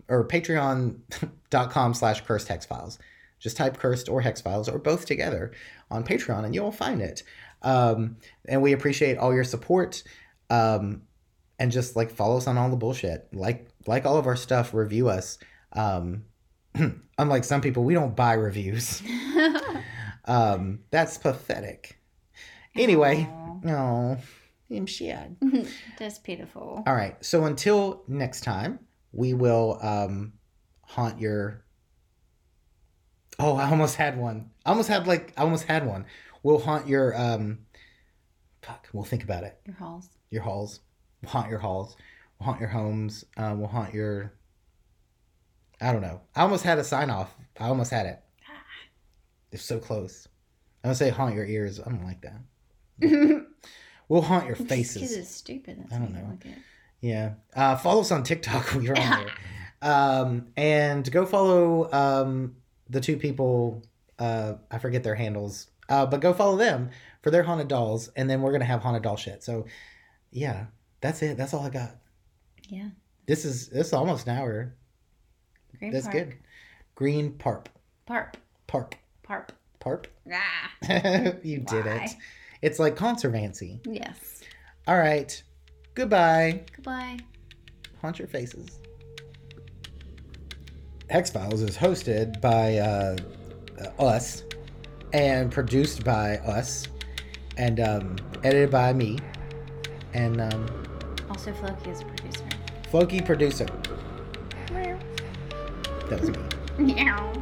or patreon.com slash cursed hex files. Just type cursed or hex files or both together on Patreon and you'll find it. Um, and we appreciate all your support. Um, and just like follow us on all the bullshit. Like like all of our stuff, review us. Um, unlike some people, we don't buy reviews. Um, that's pathetic. Anyway, no, I'm sad.
Just pitiful.
All right. So until next time, we will um, haunt your. Oh, I almost had one. I almost had like I almost had one. We'll haunt your um. Fuck. We'll think about it.
Your halls.
Your halls. We'll haunt your halls. We'll haunt your homes. Um, we'll haunt your. I don't know. I almost had a sign off. I almost had it. It's so close. I'm gonna say haunt your ears. I don't like that. We'll haunt your faces.
it's stupid. That's
I don't know.
like it.
Yeah. Uh, follow us on TikTok. We're on there. Um, and go follow um, the two people. Uh, I forget their handles. Uh, but go follow them for their haunted dolls. And then we're going to have haunted doll shit. So, yeah, that's it. That's all I got.
Yeah.
This is this is almost an hour.
Green
That's
Park.
good. Green Parp.
Parp.
Parp.
Parp.
Parp.
Ah.
you did it. It's like conservancy.
Yes.
All right. Goodbye.
Goodbye.
Haunt your faces. Hex Files is hosted by uh, uh, us and produced by us and um, edited by me and um,
Also, Floki is a producer.
Floki producer. That was me.
Meow.